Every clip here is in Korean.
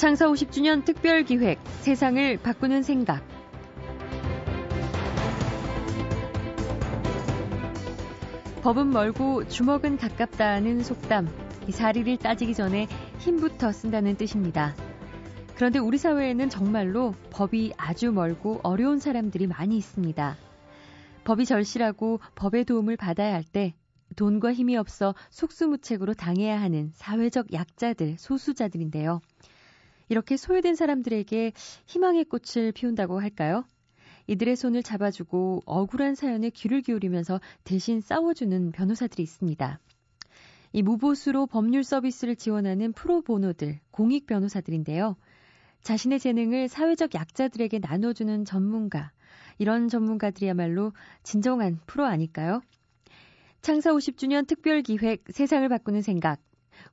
창사 50주년 특별 기획 세상을 바꾸는 생각 법은 멀고 주먹은 가깝다는 속담 이 사리를 따지기 전에 힘부터 쓴다는 뜻입니다. 그런데 우리 사회에는 정말로 법이 아주 멀고 어려운 사람들이 많이 있습니다. 법이 절실하고 법의 도움을 받아야 할 때 돈과 힘이 없어 속수무책으로 당해야 하는 사회적 약자들, 소수자들인데요. 이렇게 소외된 사람들에게 희망의 꽃을 피운다고 할까요? 이들의 손을 잡아주고 억울한 사연에 귀를 기울이면서 대신 싸워주는 변호사들이 있습니다. 이 무보수로 법률 서비스를 지원하는 프로보노들, 공익 변호사들인데요. 자신의 재능을 사회적 약자들에게 나눠주는 전문가, 이런 전문가들이야말로 진정한 프로 아닐까요? 창사 50주년 특별 기획 세상을 바꾸는 생각.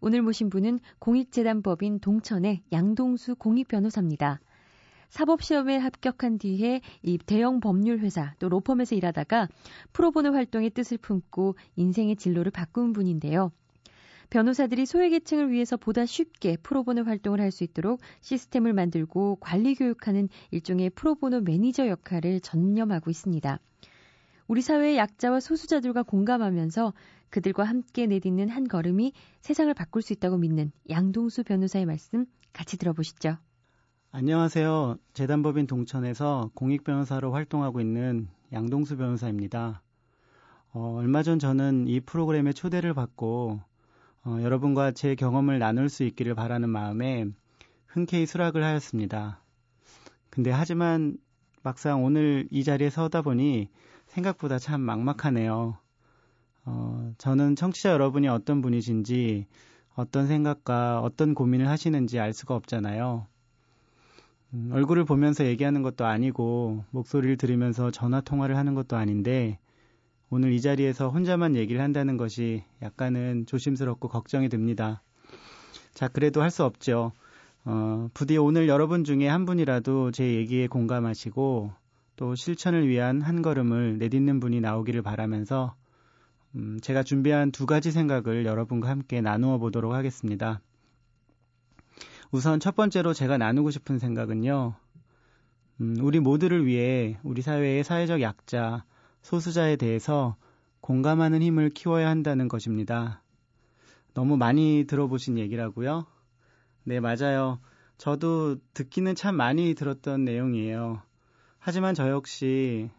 오늘 모신 분은 공익재단법인 동천의 양동수 공익변호사입니다. 사법시험에 합격한 뒤에 이 대형 법률회사 또 로펌에서 일하다가 프로보노 활동의 뜻을 품고 인생의 진로를 바꾼 분인데요. 변호사들이 소외계층을 위해서 보다 쉽게 프로보노 활동을 할 수 있도록 시스템을 만들고 관리 교육하는 일종의 프로보노 매니저 역할을 전념하고 있습니다. 우리 사회의 약자와 소수자들과 공감하면서 그들과 함께 내딛는 한 걸음이 세상을 바꿀 수 있다고 믿는 양동수 변호사의 말씀 같이 들어보시죠. 안녕하세요. 재단법인 동천에서 공익변호사로 활동하고 있는 양동수 변호사입니다. 어, 얼마 전 저는 이 프로그램에 초대를 받고 어, 여러분과 제 경험을 나눌 수 있기를 바라는 마음에 흔쾌히 수락을 하였습니다. 근데 하지만 막상 오늘 이 자리에 서다 보니 생각보다 참 막막하네요. 어, 저는 청취자 여러분이 어떤 분이신지, 어떤 생각과 어떤 고민을 하시는지 알 수가 없잖아요. 음, 얼굴을 보면서 얘기하는 것도 아니고, 목소리를 들으면서 전화 통화를 하는 것도 아닌데, 오늘 이 자리에서 혼자만 얘기를 한다는 것이 약간은 조심스럽고 걱정이 됩니다. 자, 그래도 할 수 없죠. 어, 부디 오늘 여러분 중에 한 분이라도 제 얘기에 공감하시고 또 실천을 위한 한 걸음을 내딛는 분이 나오기를 바라면서 음, 제가 준비한 두 가지 생각을 여러분과 함께 나누어 보도록 하겠습니다. 우선 첫 번째로 제가 나누고 싶은 생각은요. 음, 우리 모두를 위해 우리 사회의 사회적 약자, 소수자에 대해서 공감하는 힘을 키워야 한다는 것입니다. 너무 많이 들어보신 얘기라고요? 네, 맞아요. 저도 듣기는 참 많이 들었던 내용이에요. 하지만 저 역시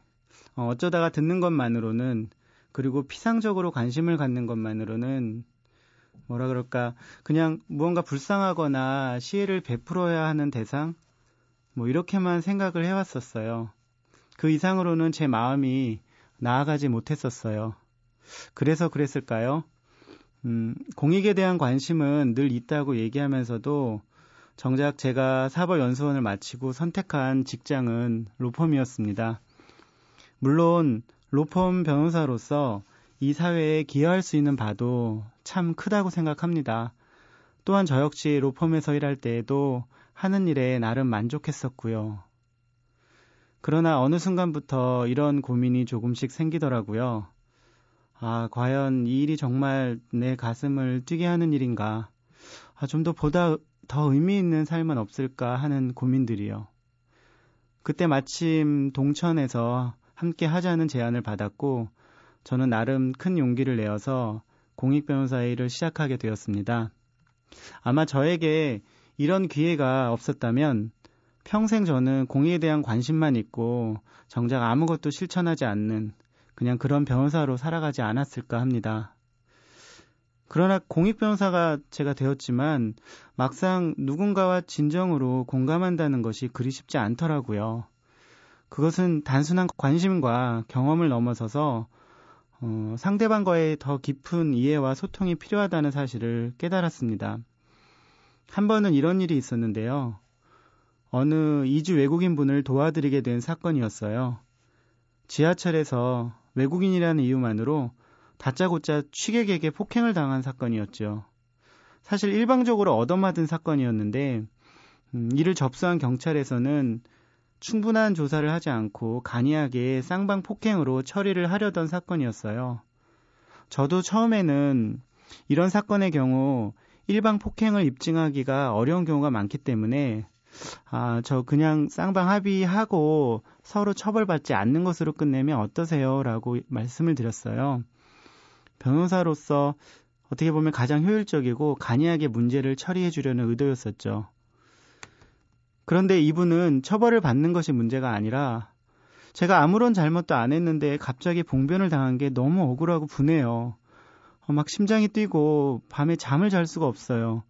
어, 어쩌다가 듣는 것만으로는 그리고 피상적으로 관심을 갖는 것만으로는 뭐라 그럴까 그냥 무언가 불쌍하거나 시혜를 베풀어야 하는 대상 뭐 이렇게만 생각을 해왔었어요. 그 이상으로는 제 마음이 나아가지 못했었어요. 그래서 그랬을까요? 음, 공익에 대한 관심은 늘 있다고 얘기하면서도 정작 제가 사법연수원을 마치고 선택한 직장은 로펌이었습니다. 물론 로펌 변호사로서 이 사회에 기여할 수 있는 바도 참 크다고 생각합니다. 또한 저 역시 로펌에서 일할 때에도 하는 일에 나름 만족했었고요. 그러나 어느 순간부터 이런 고민이 조금씩 생기더라고요. 아, 과연 이 일이 정말 내 가슴을 뛰게 하는 일인가? 아, 좀 더 보다 더 의미 있는 삶은 없을까 하는 고민들이요. 그때 마침 동천에서 함께 하자는 제안을 받았고, 저는 나름 큰 용기를 내어서 공익 변호사의 일을 시작하게 되었습니다. 아마 저에게 이런 기회가 없었다면 평생 저는 공익에 대한 관심만 있고 정작 아무것도 실천하지 않는 그냥 그런 변호사로 살아가지 않았을까 합니다. 그러나 공익 변호사가 제가 되었지만 막상 누군가와 진정으로 공감한다는 것이 그리 쉽지 않더라고요. 그것은 단순한 관심과 경험을 넘어서서 어, 상대방과의 더 깊은 이해와 소통이 필요하다는 사실을 깨달았습니다. 한 번은 이런 일이 있었는데요. 어느 이주 외국인 분을 도와드리게 된 사건이었어요. 지하철에서 외국인이라는 이유만으로 다짜고짜 취객에게 폭행을 당한 사건이었죠. 사실 일방적으로 얻어맞은 사건이었는데 음, 이를 접수한 경찰에서는 충분한 조사를 하지 않고 간이하게 쌍방 폭행으로 처리를 하려던 사건이었어요. 저도 처음에는 이런 사건의 경우 일방 폭행을 입증하기가 어려운 경우가 많기 때문에 아, 저 그냥 쌍방 합의하고 서로 처벌받지 않는 것으로 끝내면 어떠세요? 라고 말씀을 드렸어요. 변호사로서 어떻게 보면 가장 효율적이고 간이하게 문제를 처리해 주려는 의도였었죠. 그런데 이분은 처벌을 받는 것이 문제가 아니라 제가 아무런 잘못도 안 했는데 갑자기 봉변을 당한 게 너무 억울하고 분해요. 어, 막 심장이 뛰고 밤에 잠을 잘 수가 없어요.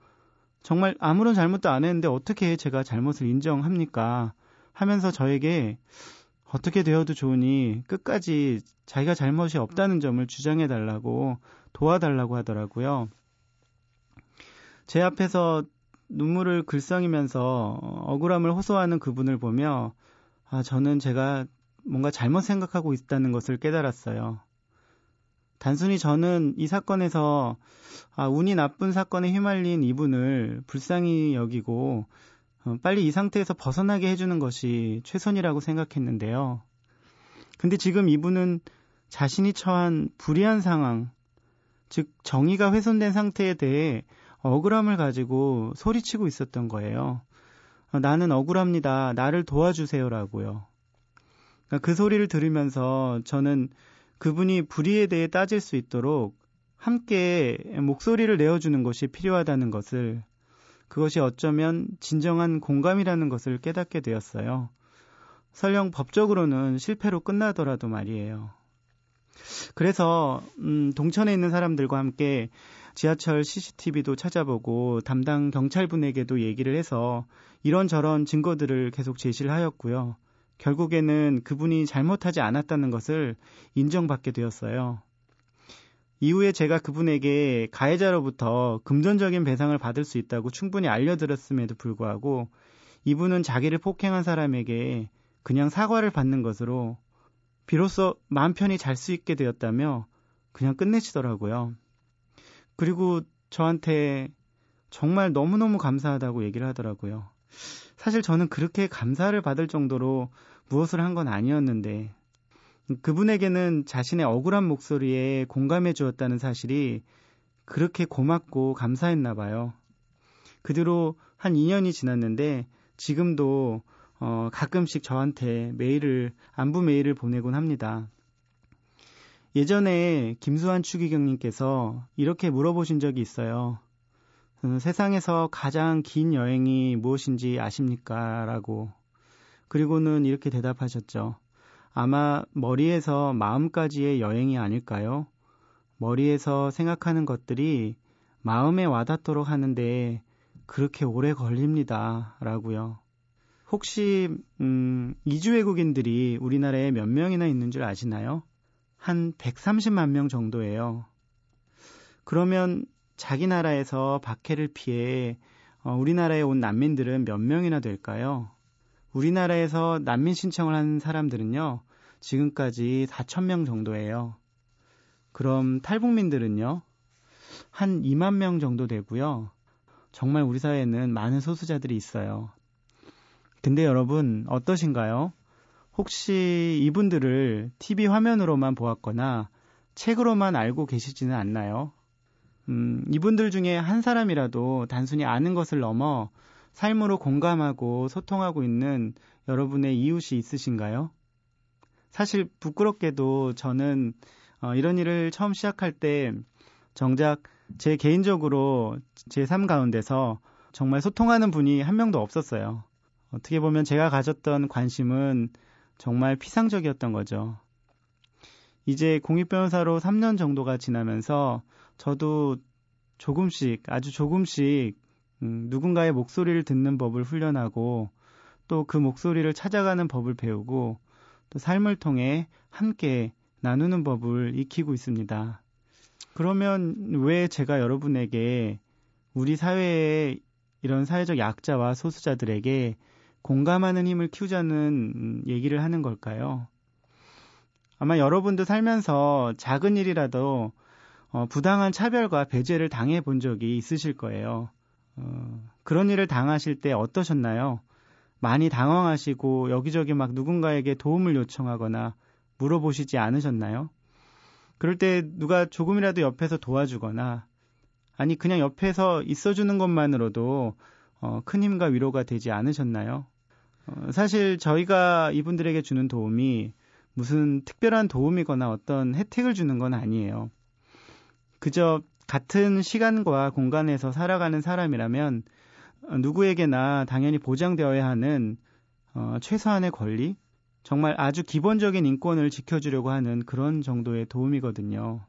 정말 아무런 잘못도 안 했는데 어떻게 제가 잘못을 인정합니까? 하면서 저에게 어떻게 되어도 좋으니 끝까지 자기가 잘못이 없다는 점을 주장해 달라고 도와달라고 하더라고요. 제 앞에서 눈물을 글썽이면서 억울함을 호소하는 그분을 보며 아, 저는 제가 뭔가 잘못 생각하고 있다는 것을 깨달았어요. 단순히 저는 이 사건에서 아, 운이 나쁜 사건에 휘말린 이분을 불쌍히 여기고 어, 빨리 이 상태에서 벗어나게 해주는 것이 최선이라고 생각했는데요. 근데 지금 이분은 자신이 처한 불의한 상황, 즉 정의가 훼손된 상태에 대해 억울함을 가지고 소리치고 있었던 거예요. 어, 나는 억울합니다. 나를 도와주세요라고요. 그러니까 그 소리를 들으면서 저는 그분이 불의에 대해 따질 수 있도록 함께 목소리를 내어주는 것이 필요하다는 것을 그것이 어쩌면 진정한 공감이라는 것을 깨닫게 되었어요. 설령 법적으로는 실패로 끝나더라도 말이에요. 그래서 음, 동천에 있는 사람들과 함께 지하철 CCTV도 찾아보고 담당 경찰분에게도 얘기를 해서 이런저런 증거들을 계속 제시를 하였고요. 결국에는 그분이 잘못하지 않았다는 것을 인정받게 되었어요. 이후에 제가 그분에게 가해자로부터 금전적인 배상을 받을 수 있다고 충분히 알려드렸음에도 불구하고 이분은 자기를 폭행한 사람에게 그냥 사과를 받는 것으로 비로소 마음 편히 잘 수 있게 되었다며 그냥 끝내시더라고요. 그리고 저한테 정말 너무너무 감사하다고 얘기를 하더라고요. 사실 저는 그렇게 감사를 받을 정도로 무엇을 한 건 아니었는데 그분에게는 자신의 억울한 목소리에 공감해 주었다는 사실이 그렇게 고맙고 감사했나 봐요. 그 뒤로 한 2년이 지났는데 지금도 어, 가끔씩 저한테 메일을 안부 메일을 보내곤 합니다. 예전에 김수환 추기경님께서 이렇게 물어보신 적이 있어요. 어, 세상에서 가장 긴 여행이 무엇인지 아십니까? 라고. 그리고는 이렇게 대답하셨죠. 아마 머리에서 마음까지의 여행이 아닐까요? 머리에서 생각하는 것들이 마음에 와닿도록 하는데 그렇게 오래 걸립니다. 라고요. 혹시, 음, 이주 외국인들이 우리나라에 몇 명이나 있는 줄 아시나요? 한 130만 명 정도예요. 그러면 자기 나라에서 박해를 피해 어, 우리나라에 온 난민들은 몇 명이나 될까요? 우리나라에서 난민 신청을 한 사람들은요, 지금까지 4천명 정도예요. 그럼 탈북민들은요, 한 2만 명 정도 되고요. 정말 우리 사회에는 많은 소수자들이 있어요. 근데 여러분, 어떠신가요? 혹시 이분들을 TV 화면으로만 보았거나 책으로만 알고 계시지는 않나요? 음, 이분들 중에 한 사람이라도 단순히 아는 것을 넘어 삶으로 공감하고 소통하고 있는 여러분의 이웃이 있으신가요? 사실 부끄럽게도 저는 어, 이런 일을 처음 시작할 때 정작 제 개인적으로 제 삶 가운데서 정말 소통하는 분이 한 명도 없었어요. 어떻게 보면 제가 가졌던 관심은 정말 피상적이었던 거죠. 이제 공익변호사로 3년 정도가 지나면서 저도 조금씩, 아주 조금씩 음, 누군가의 목소리를 듣는 법을 훈련하고 또 그 목소리를 찾아가는 법을 배우고 또 삶을 통해 함께 나누는 법을 익히고 있습니다. 그러면 왜 제가 여러분에게 우리 사회의 이런 사회적 약자와 소수자들에게 공감하는 힘을 키우자는 얘기를 하는 걸까요? 아마 여러분도 살면서 작은 일이라도 어, 부당한 차별과 배제를 당해 본 적이 있으실 거예요. 어, 그런 일을 당하실 때 어떠셨나요? 많이 당황하시고 여기저기 막 누군가에게 도움을 요청하거나 물어보시지 않으셨나요? 그럴 때 누가 조금이라도 옆에서 도와주거나 아니 그냥 옆에서 있어주는 것만으로도 어, 큰 힘과 위로가 되지 않으셨나요? 어, 사실 저희가 이분들에게 주는 도움이 무슨 특별한 도움이거나 어떤 혜택을 주는 건 아니에요. 그저 같은 시간과 공간에서 살아가는 사람이라면 어, 누구에게나 당연히 보장되어야 하는 어, 최소한의 권리, 정말 아주 기본적인 인권을 지켜주려고 하는 그런 정도의 도움이거든요.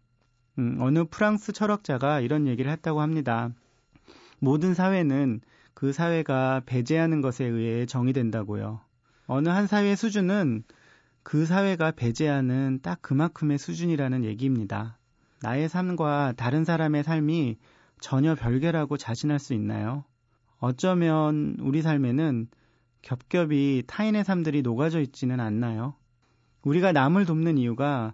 음, 어느 프랑스 철학자가 이런 얘기를 했다고 합니다. 모든 사회는 그 사회가 배제하는 것에 의해 정의된다고요. 어느 한 사회의 수준은 그 사회가 배제하는 딱 그만큼의 수준이라는 얘기입니다. 나의 삶과 다른 사람의 삶이 전혀 별개라고 자신할 수 있나요? 어쩌면 우리 삶에는 겹겹이 타인의 삶들이 녹아져 있지는 않나요? 우리가 남을 돕는 이유가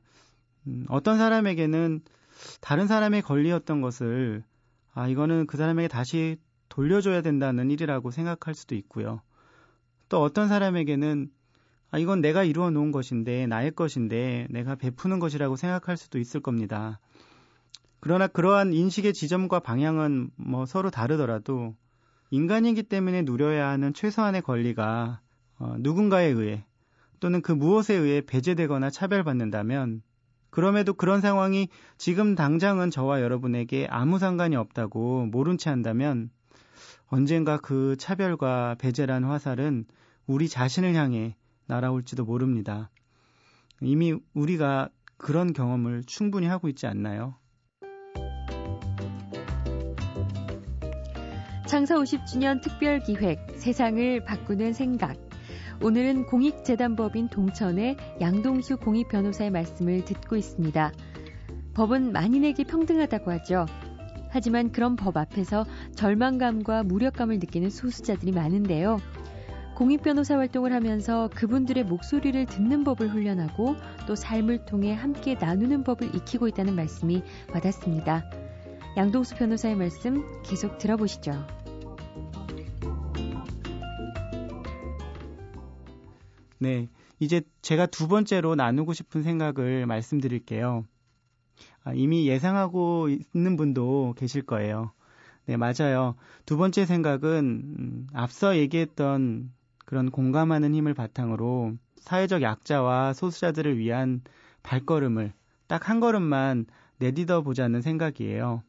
음, 어떤 사람에게는 다른 사람의 권리였던 것을 아 이거는 그 사람에게 다시 돌려줘야 된다는 일이라고 생각할 수도 있고요. 또 어떤 사람에게는 아 이건 내가 이루어 놓은 것인데 나의 것인데 내가 베푸는 것이라고 생각할 수도 있을 겁니다. 그러나 그러한 인식의 지점과 방향은 뭐 서로 다르더라도 인간이기 때문에 누려야 하는 최소한의 권리가 어, 누군가에 의해 또는 그 무엇에 의해 배제되거나 차별받는다면 그럼에도 그런 상황이 지금 당장은 저와 여러분에게 아무 상관이 없다고 모른 채 한다면 언젠가 그 차별과 배제란 화살은 우리 자신을 향해 날아올지도 모릅니다. 이미 우리가 그런 경험을 충분히 하고 있지 않나요? 창사 50주년 특별 기획 세상을 바꾸는 생각. 오늘은 공익재단법인 동천의 양동수 공익변호사의 말씀을 듣고 있습니다. 법은 만인에게 평등하다고 하죠. 하지만 그런 법 앞에서 절망감과 무력감을 느끼는 소수자들이 많은데요. 공익 변호사 활동을 하면서 그분들의 목소리를 듣는 법을 훈련하고 또 삶을 통해 함께 나누는 법을 익히고 있다는 말씀이 와닿습니다. 양동수 변호사의 말씀 계속 들어보시죠. 네. 이제 제가 두 번째로 나누고 싶은 생각을 말씀드릴게요. 아, 이미 예상하고 있는 분도 계실 거예요. 네, 맞아요. 두 번째 생각은 음, 앞서 얘기했던 그런 공감하는 힘을 바탕으로 사회적 약자와 소수자들을 위한 발걸음을 딱 한 걸음만 내딛어 보자는 생각이에요.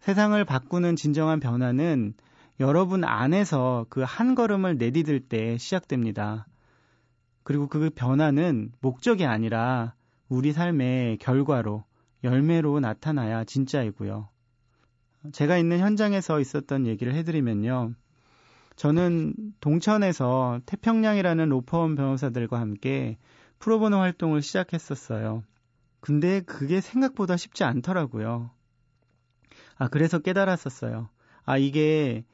세상을 바꾸는 진정한 변화는 여러분 안에서 그 한 걸음을 내디딜 때 시작됩니다. 그리고 그 변화는 목적이 아니라 우리 삶의 결과로, 열매로 나타나야 진짜이고요. 제가 있는 현장에서 있었던 얘기를 해드리면요. 저는 동천에서 태평양이라는 로펌 변호사들과 함께 프로보노 활동을 시작했었어요. 근데 그게 생각보다 쉽지 않더라고요. 아, 그래서 깨달았었어요. 아, 이게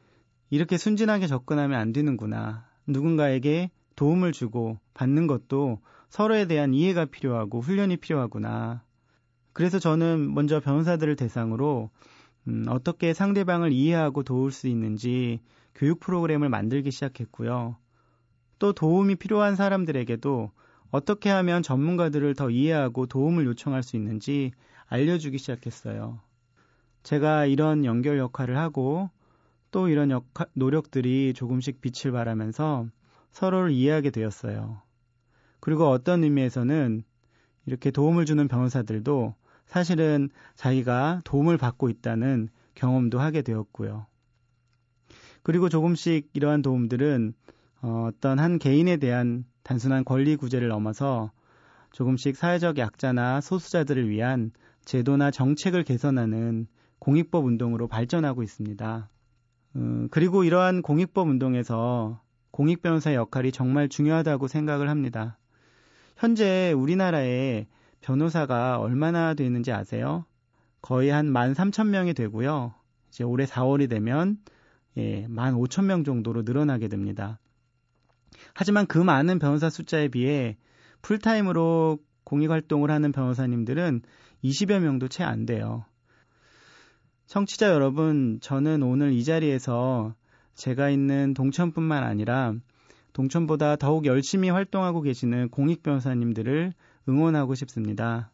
이렇게 순진하게 접근하면 안 되는구나. 누군가에게 도움을 주고 받는 것도 서로에 대한 이해가 필요하고 훈련이 필요하구나. 그래서 저는 먼저 변호사들을 대상으로 음, 어떻게 상대방을 이해하고 도울 수 있는지 교육 프로그램을 만들기 시작했고요. 또 도움이 필요한 사람들에게도 어떻게 하면 전문가들을 더 이해하고 도움을 요청할 수 있는지 알려주기 시작했어요. 제가 이런 연결 역할을 하고 또 이런 역할, 노력들이 조금씩 빛을 발하면서 서로를 이해하게 되었어요. 그리고 어떤 의미에서는 이렇게 도움을 주는 변호사들도 사실은 자기가 도움을 받고 있다는 경험도 하게 되었고요. 그리고 조금씩 이러한 도움들은 어, 어떤 한 개인에 대한 단순한 권리 구제를 넘어서 조금씩 사회적 약자나 소수자들을 위한 제도나 정책을 개선하는 공익법 운동으로 발전하고 있습니다. 음, 그리고 이러한 공익법 운동에서 공익 변호사의 역할이 정말 중요하다고 생각을 합니다. 현재 우리나라에 변호사가 얼마나 되는지 아세요? 거의 한 13,000명이 되고요. 이제 올해 4월이 되면 예, 15,000명 정도로 늘어나게 됩니다. 하지만 그 많은 변호사 숫자에 비해 풀타임으로 공익 활동을 하는 변호사님들은 20여 명도 채 안 돼요. 청취자 여러분, 저는 오늘 이 자리에서 제가 있는 동천뿐만 아니라 동천보다 더욱 열심히 활동하고 계시는 공익 변호사님들을 응원하고 싶습니다.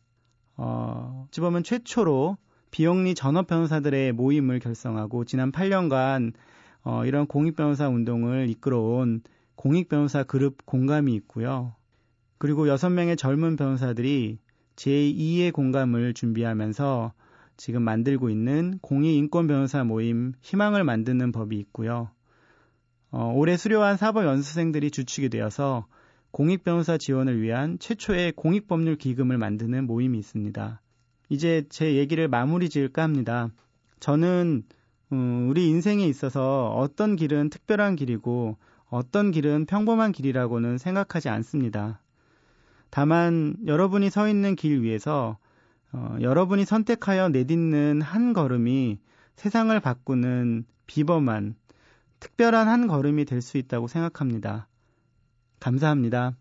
어, 어찌 보면 최초로 비영리 전업 변호사들의 모임을 결성하고 지난 8년간 어, 이런 공익 변호사 운동을 이끌어온 공익 변호사 그룹 공감이 있고요. 그리고 6명의 젊은 변호사들이 제2의 공감을 준비하면서 지금 만들고 있는 공익인권 변호사 모임 희망을 만드는 법이 있고요. 어, 올해 수료한 사법 연수생들이 주축이 되어서 공익 변호사 지원을 위한 최초의 공익법률 기금을 만드는 모임이 있습니다. 이제 제 얘기를 마무리 지을까 합니다. 저는 음, 우리 인생에 있어서 어떤 길은 특별한 길이고 어떤 길은 평범한 길이라고는 생각하지 않습니다. 다만 여러분이 서 있는 길 위에서 어, 여러분이 선택하여 내딛는 한 걸음이 세상을 바꾸는 비범한 특별한 한 걸음이 될 수 있다고 생각합니다. 감사합니다.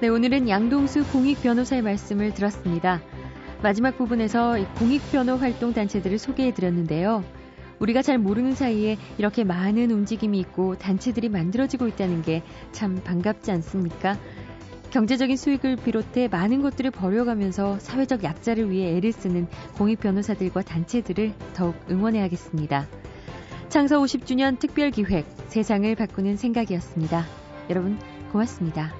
네, 오늘은 양동수 공익 변호사의 말씀을 들었습니다. 마지막 부분에서 공익 변호 활동 단체들을 소개해 드렸는데요. 우리가 잘 모르는 사이에 이렇게 많은 움직임이 있고 단체들이 만들어지고 있다는 게 참 반갑지 않습니까? 경제적인 수익을 비롯해 많은 것들을 버려가면서 사회적 약자를 위해 애를 쓰는 공익 변호사들과 단체들을 더욱 응원해야겠습니다. 창사 50주년 특별 기획 세상을 바꾸는 생각이었습니다. 여러분 고맙습니다.